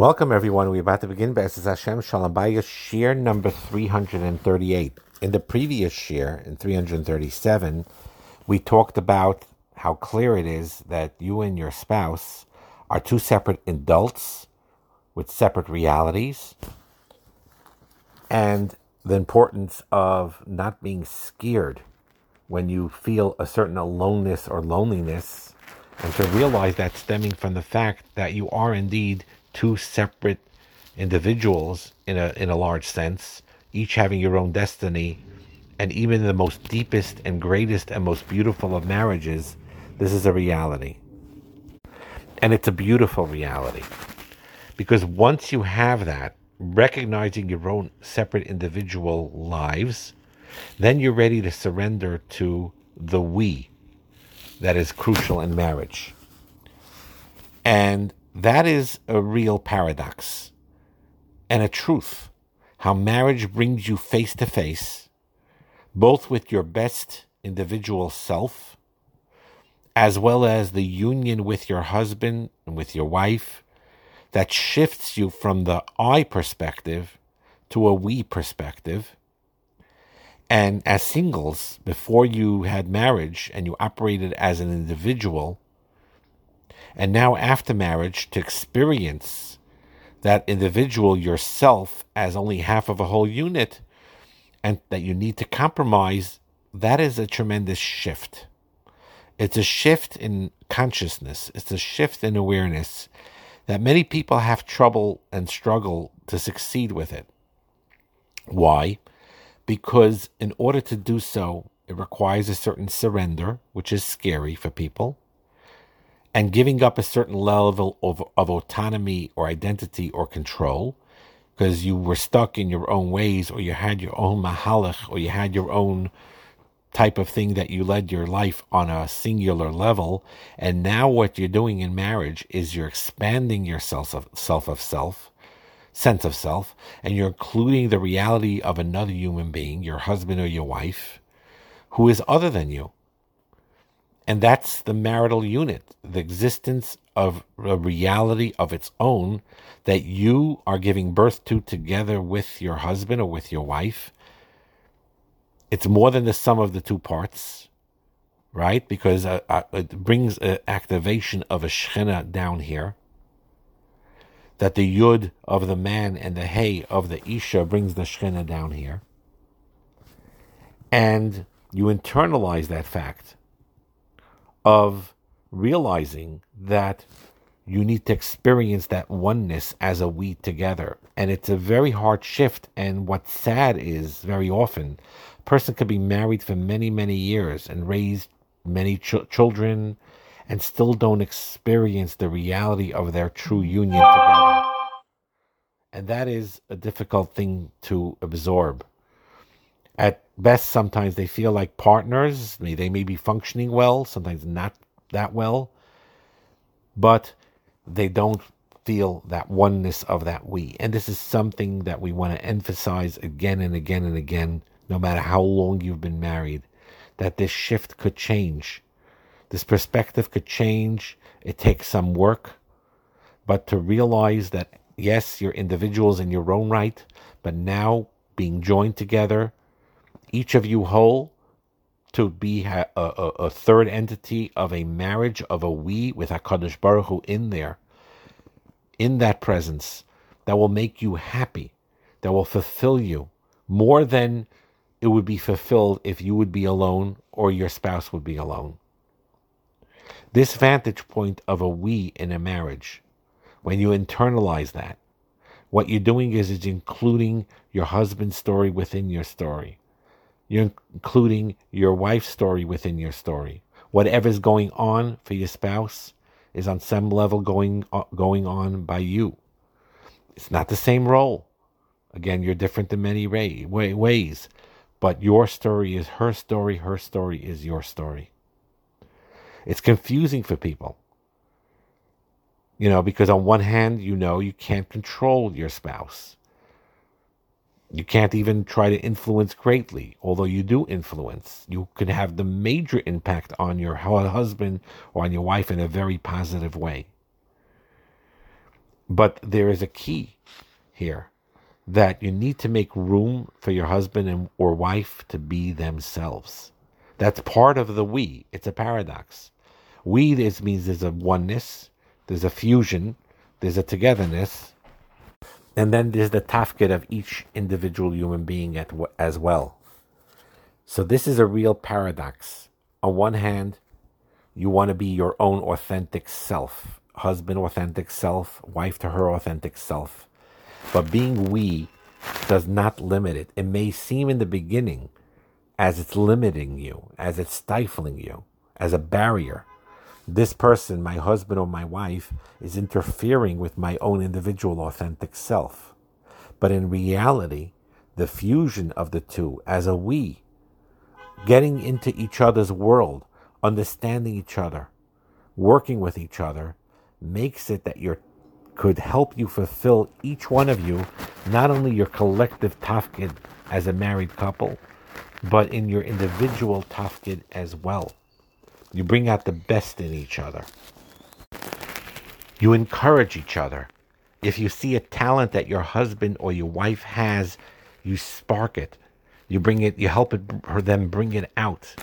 Welcome, everyone. We're about to begin Be'ezras Hashem Shalom Bayis Shiur number 338. In the previous Shiur, in 337, we talked about how clear it is that you and your spouse are two separate adults with separate realities, and the importance of not being scared when you feel a certain aloneness or loneliness, and to realize that stemming from the fact that you are indeed two separate individuals in a in a large sense, each having your own destiny, and even in the most deepest and greatest and most beautiful of marriages, this is a reality. And it's a beautiful reality. Because once you have that, recognizing your own separate individual lives, then you're ready to surrender to the we that is crucial in marriage. And that is a real paradox and a truth. How marriage brings you face to face, both with your best individual self, as well as the union with your husband and with your wife, that shifts you from the I perspective to a we perspective. And as singles, before you had marriage and you operated as an individual, and now after marriage to experience that individual yourself as only half of a whole unit and that you need to compromise, that is a tremendous shift. It's a shift in consciousness, it's a shift in awareness that many people have trouble and struggle to succeed with it. Why? Because in order to do so, it requires a certain surrender, which is scary for people and giving up a certain level of, of autonomy or identity or control because you were stuck in your own ways or you had your own mahalach or you had your own type of thing that you led your life on a singular level. And now what you're doing in marriage is you're expanding your self of self of self sense of self and you're including the reality of another human being your husband or your wife who is other than you and that's the marital unit, the existence of a reality of its own that you are giving birth to together with your husband or with your wife. It's more than the sum of the two parts, right? Because uh, uh, it brings an activation of a shechina down here. That the yud of the man and the hey of the isha brings the shechina down here. And you internalize that fact of realizing that you need to experience that oneness as a we together. And it's a very hard shift. And what's sad is very often, a person could be married for many, many years and raised many ch- children and still don't experience the reality of their true union together. And that is a difficult thing to absorb. At best, sometimes they feel like partners. They may be functioning well, sometimes not that well, but they don't feel that oneness of that we. And this is something that we want to emphasize again and again and again, no matter how long you've been married, that this shift could change. This perspective could change. It takes some work, but to realize that yes, you're individuals in your own right, but now being joined together each of you whole to be a, a, a, third entity of a marriage of a we with HaKadosh Baruch Hu in there, in that presence, that will make you happy, that will fulfill you more than it would be fulfilled if you would be alone or your spouse would be alone. This vantage point of a we in a marriage, when you internalize that, what you're doing is, is including your husband's story within your story you're including your wife's story within your story. Whatever's going on for your spouse is on some level going uh, going on by you. It's not the same role. Again, you're different in many way, way, ways, but your story is her story. Her story is your story. It's confusing for people. You know, because on one hand, you know you can't control your spouse. You can't even try to influence greatly, although you do influence. You can have the major impact on your husband or on your wife in a very positive way. But there is a key here that you need to make room for your husband and, or wife to be themselves. That's part of the we. It's a paradox. We this means there's a oneness, there's a fusion, there's a togetherness, and then there's the tafkid of each individual human being at, as well. So this is a real paradox. On one hand, you want to be your own authentic self, husband authentic self, wife to her authentic self. But being we does not limit it. It may seem in the beginning as it's limiting you, as it's stifling you, as a barrier. This person, my husband or my wife, is interfering with my own individual authentic self. But in reality, the fusion of the two as a we, getting into each other's world, understanding each other, working with each other, makes it that you're could help you fulfill each one of you, not only your collective tafkid as a married couple, but in your individual tafkid as well. You bring out the best in each other. You encourage each other. If you see a talent that your husband or your wife has, you spark it. You bring it, you help it, her them bring it out.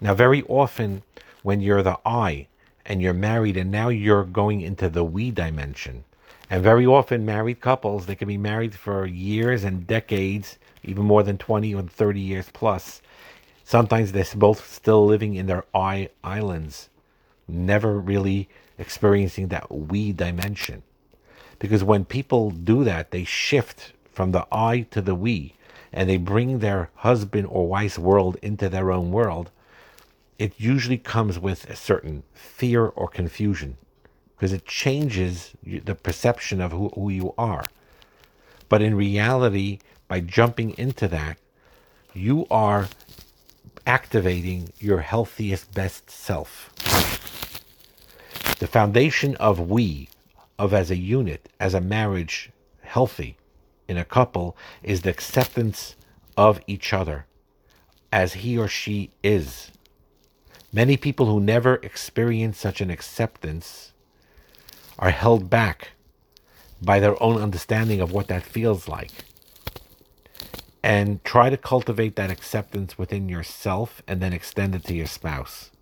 Now, very often, when you're the I, and you're married and now you're going into the we dimension. And very often, married couples, they can be married for years and decades, even more than 20 or 30 years plus. Sometimes they're both still living in their I islands, never really experiencing that we dimension. Because when people do that, they shift from the I to the we, and they bring their husband or wife's world into their own world it usually comes with a certain fear or confusion because it changes the perception of who, who you are. But in reality, by jumping into that, you are activating your healthiest, best self. The foundation of we, of as a unit, as a marriage, healthy in a couple, is the acceptance of each other as he or she is Many people who never experience such an acceptance are held back by their own understanding of what that feels like. And try to cultivate that acceptance within yourself and then extend it to your spouse.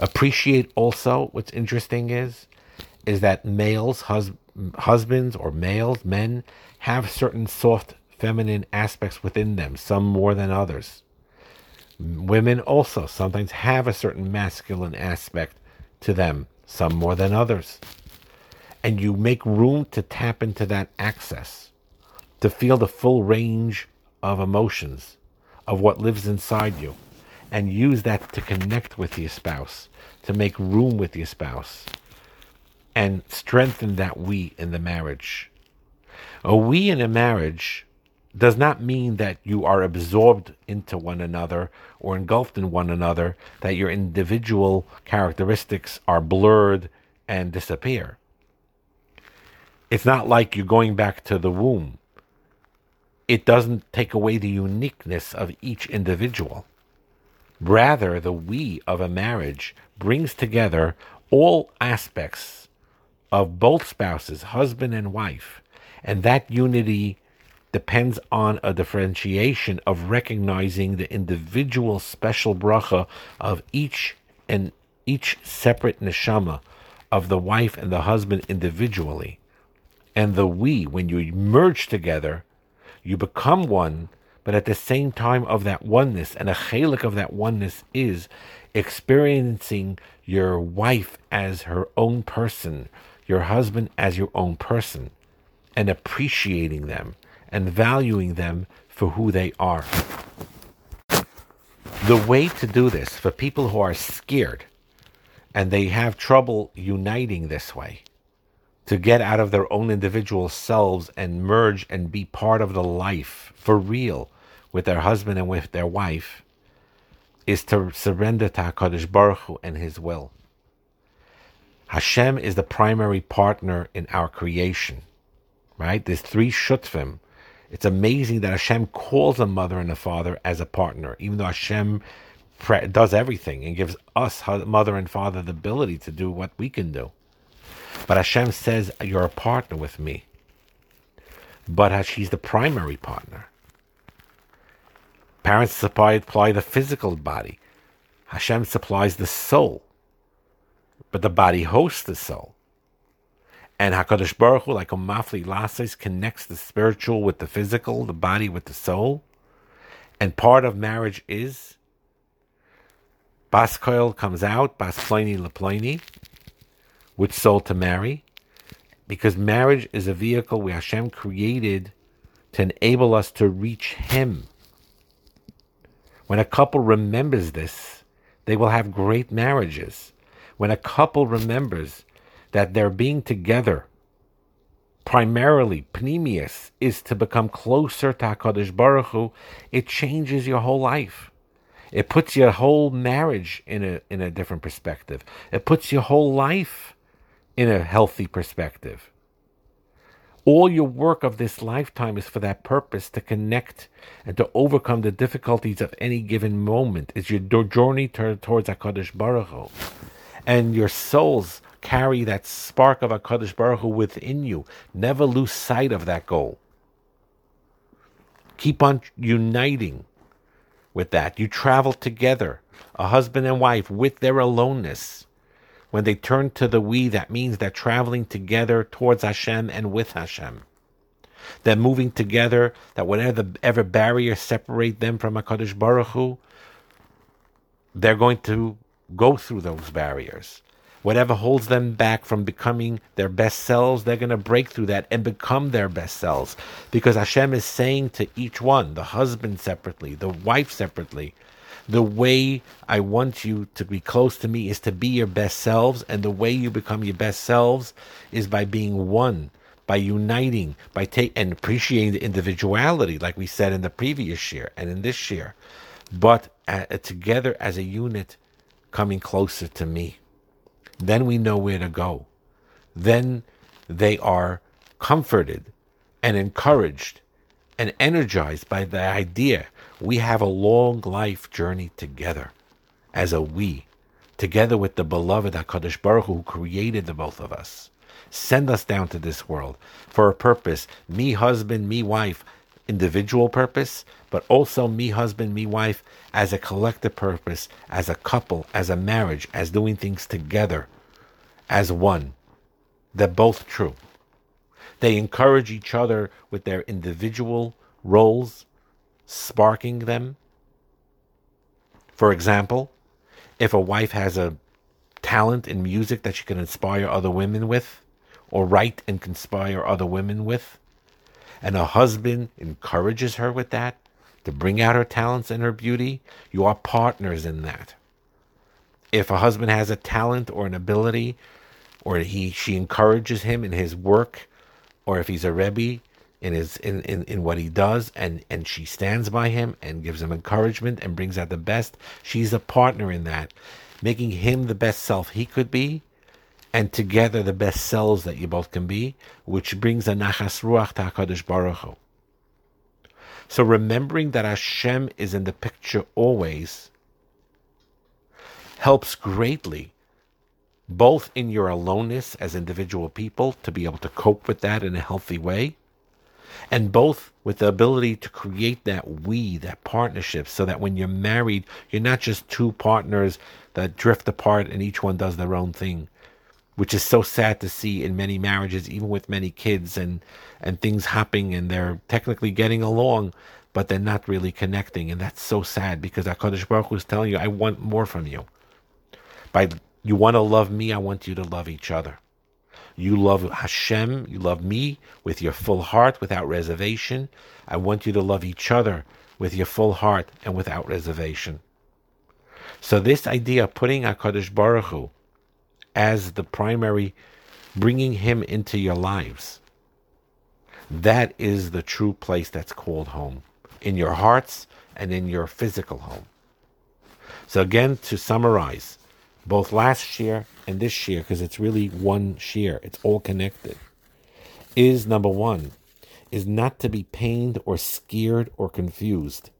Appreciate also what's interesting is is that males, hus- husbands or males, men have certain soft feminine aspects within them, some more than others. Women also sometimes have a certain masculine aspect to them, some more than others. And you make room to tap into that access, to feel the full range of emotions, of what lives inside you, and use that to connect with your spouse, to make room with your spouse, and strengthen that we in the marriage. A we in a marriage does not mean that you are absorbed into one another or engulfed in one another, that your individual characteristics are blurred and disappear. It's not like you're going back to the womb. It doesn't take away the uniqueness of each individual. Rather, the we of a marriage brings together all aspects of both spouses, husband and wife, and that unity depends on a differentiation of recognizing the individual special bracha of each and each separate neshama of the wife and the husband individually. And the we, when you merge together, you become one, but at the same time of that oneness, and a chelek of that oneness is experiencing your wife as her own person, your husband as your own person, and appreciating them and valuing them for who they are. The way to do this for people who are scared and they have trouble uniting this way, to get out of their own individual selves and merge and be part of the life for real with their husband and with their wife, is to surrender to HaKadosh Baruch Hu and His will. Hashem is the primary partner in our creation, right? There's three shutfim it's amazing that Hashem calls a mother and a father as a partner, even though Hashem does everything and gives us, mother and father, the ability to do what we can do. But Hashem says, You're a partner with me. But she's the primary partner. Parents supply, apply the physical body. Hashem supplies the soul. But the body hosts the soul. And HaKadosh Baruch Hu, like a Mafli La'asos, connects the spiritual with the physical, the body with the soul. And part of marriage is Bas Koil comes out, Bas Ploni which soul to marry. Because marriage is a vehicle where Hashem created to enable us to reach Him. When a couple remembers this, they will have great marriages. When a couple remembers that their being together, primarily penimius, is to become closer to HaKadosh Baruch Hu, it changes your whole life. It puts your whole marriage in a in a different perspective. It puts your whole life in a healthy perspective. All your work of this lifetime is for that purpose to connect and to overcome the difficulties of any given moment. It's your journey towards HaKadosh Baruch Hu. And your souls carry that spark of HaKadosh Baruch Hu within you. Never lose sight of that goal. Keep on uniting with that. You travel together, a husband and wife, with their aloneness. When they turn to the we, that means they're traveling together towards Hashem and with Hashem. They're moving together, that whatever ever barriers separate them from HaKadosh Baruch Hu, they're going to go through those barriers. Whatever holds them back from becoming their best selves, they're going to break through that and become their best selves. Because Hashem is saying to each one, the husband separately, the wife separately, the way I want you to be close to me is to be your best selves. And the way you become your best selves is by being one, by uniting, by take and appreciating the individuality, like we said in the previous year and in this year, but uh, together as a unit, coming closer to me. Then we know where to go. Then they are comforted and encouraged and energized by the idea we have a long life journey together as a we, together with the beloved HaKadosh Baruch Hu, who created the both of us. Send us down to this world for a purpose. Me husband, me wife, individual purpose, but also me husband, me wife as a collective purpose, as a couple, as a marriage, as doing things together, as one. They're both true. They encourage each other with their individual roles sparking them. For example, if a wife has a talent in music that she can inspire other women with, or write and conspire other women with, and a husband encourages her with that to bring out her talents and her beauty, you are partners in that. If a husband has a talent or an ability, or he she encourages him in his work, or if he's a rebbe in his in, in, in what he does and and she stands by him and gives him encouragement and brings out the best she's a partner in that making him the best self he could be and together the best selves that you both can be which brings a nachas ruach to HaKadosh Baruch Hu. so remembering that Hashem is in the picture always helps greatly both in your aloneness as individual people to be able to cope with that in a healthy way and both with the ability to create that we, that partnership, so that when you're married, you're not just two partners that drift apart and each one does their own thing, which is so sad to see in many marriages, even with many kids and and things happening, and they're technically getting along, but they're not really connecting, and that's so sad because Hakadosh Baruch Hu is telling you, I want more from you. By you want to love me, I want you to love each other. You love Hashem, you love me with your full heart without reservation. I want you to love each other with your full heart and without reservation. So this idea of putting HaKadosh Baruch Hu as the primary, bringing him into your lives, that is the true place that's called home, in your hearts and in your physical home. So again, to summarize, both last year and this year, because it's really one shiur, it's all connected, is number one, is not to be pained or scared or confused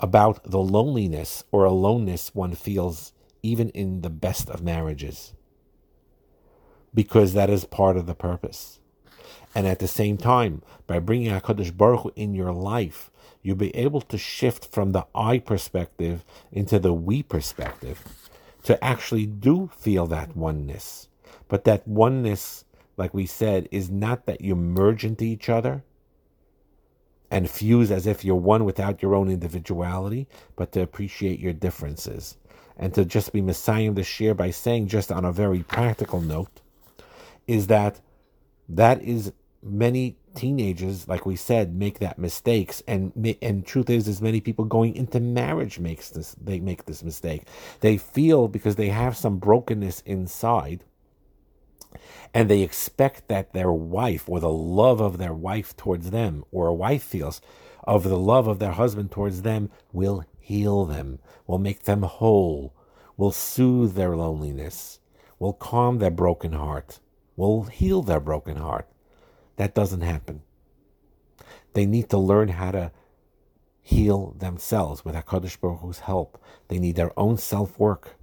about the loneliness or aloneness one feels even in the best of marriages. because that is part of the purpose. And at the same time, by bringing HaKadosh Baruch Hu in your life, you'll be able to shift from the I perspective into the we perspective to actually do feel that oneness. But that oneness, like we said, is not that you merge into each other and fuse as if you're one without your own individuality, but to appreciate your differences. And to just be mesayem the shiur by saying, just on a very practical note, is that that is many teenagers, like we said, make that mistakes, and and truth is, as many people going into marriage makes this they make this mistake. They feel because they have some brokenness inside, and they expect that their wife or the love of their wife towards them, or a wife feels of the love of their husband towards them, will heal them, will make them whole, will soothe their loneliness, will calm their broken heart, will heal their broken heart. That doesn't happen. They need to learn how to heal themselves with HaKadosh Baruch Hu's help. They need their own self work.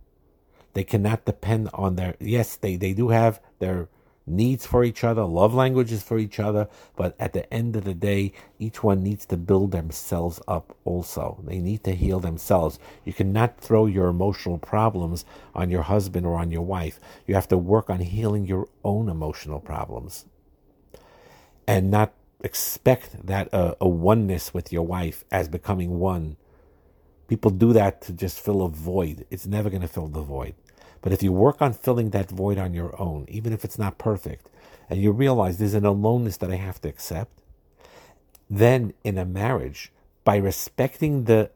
They cannot depend on their, yes, they, they do have their needs for each other, love languages for each other, but at the end of the day, each one needs to build themselves up also. They need to heal themselves. You cannot throw your emotional problems on your husband or on your wife. You have to work on healing your own emotional problems and not expect that uh, a oneness with your wife as becoming one. People do that to just fill a void. It's never going to fill the void. But if you work on filling that void on your own, even if it's not perfect, and you realize there's an aloneness that I have to accept, then in a marriage, by respecting the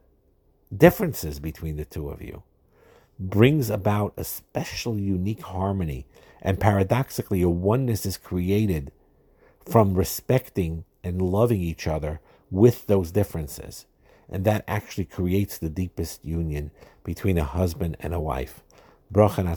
differences between the two of you, brings about a special, unique harmony. And paradoxically, a oneness is created from respecting and loving each other with those differences. And that actually creates the deepest union between a husband and a wife. Bracha and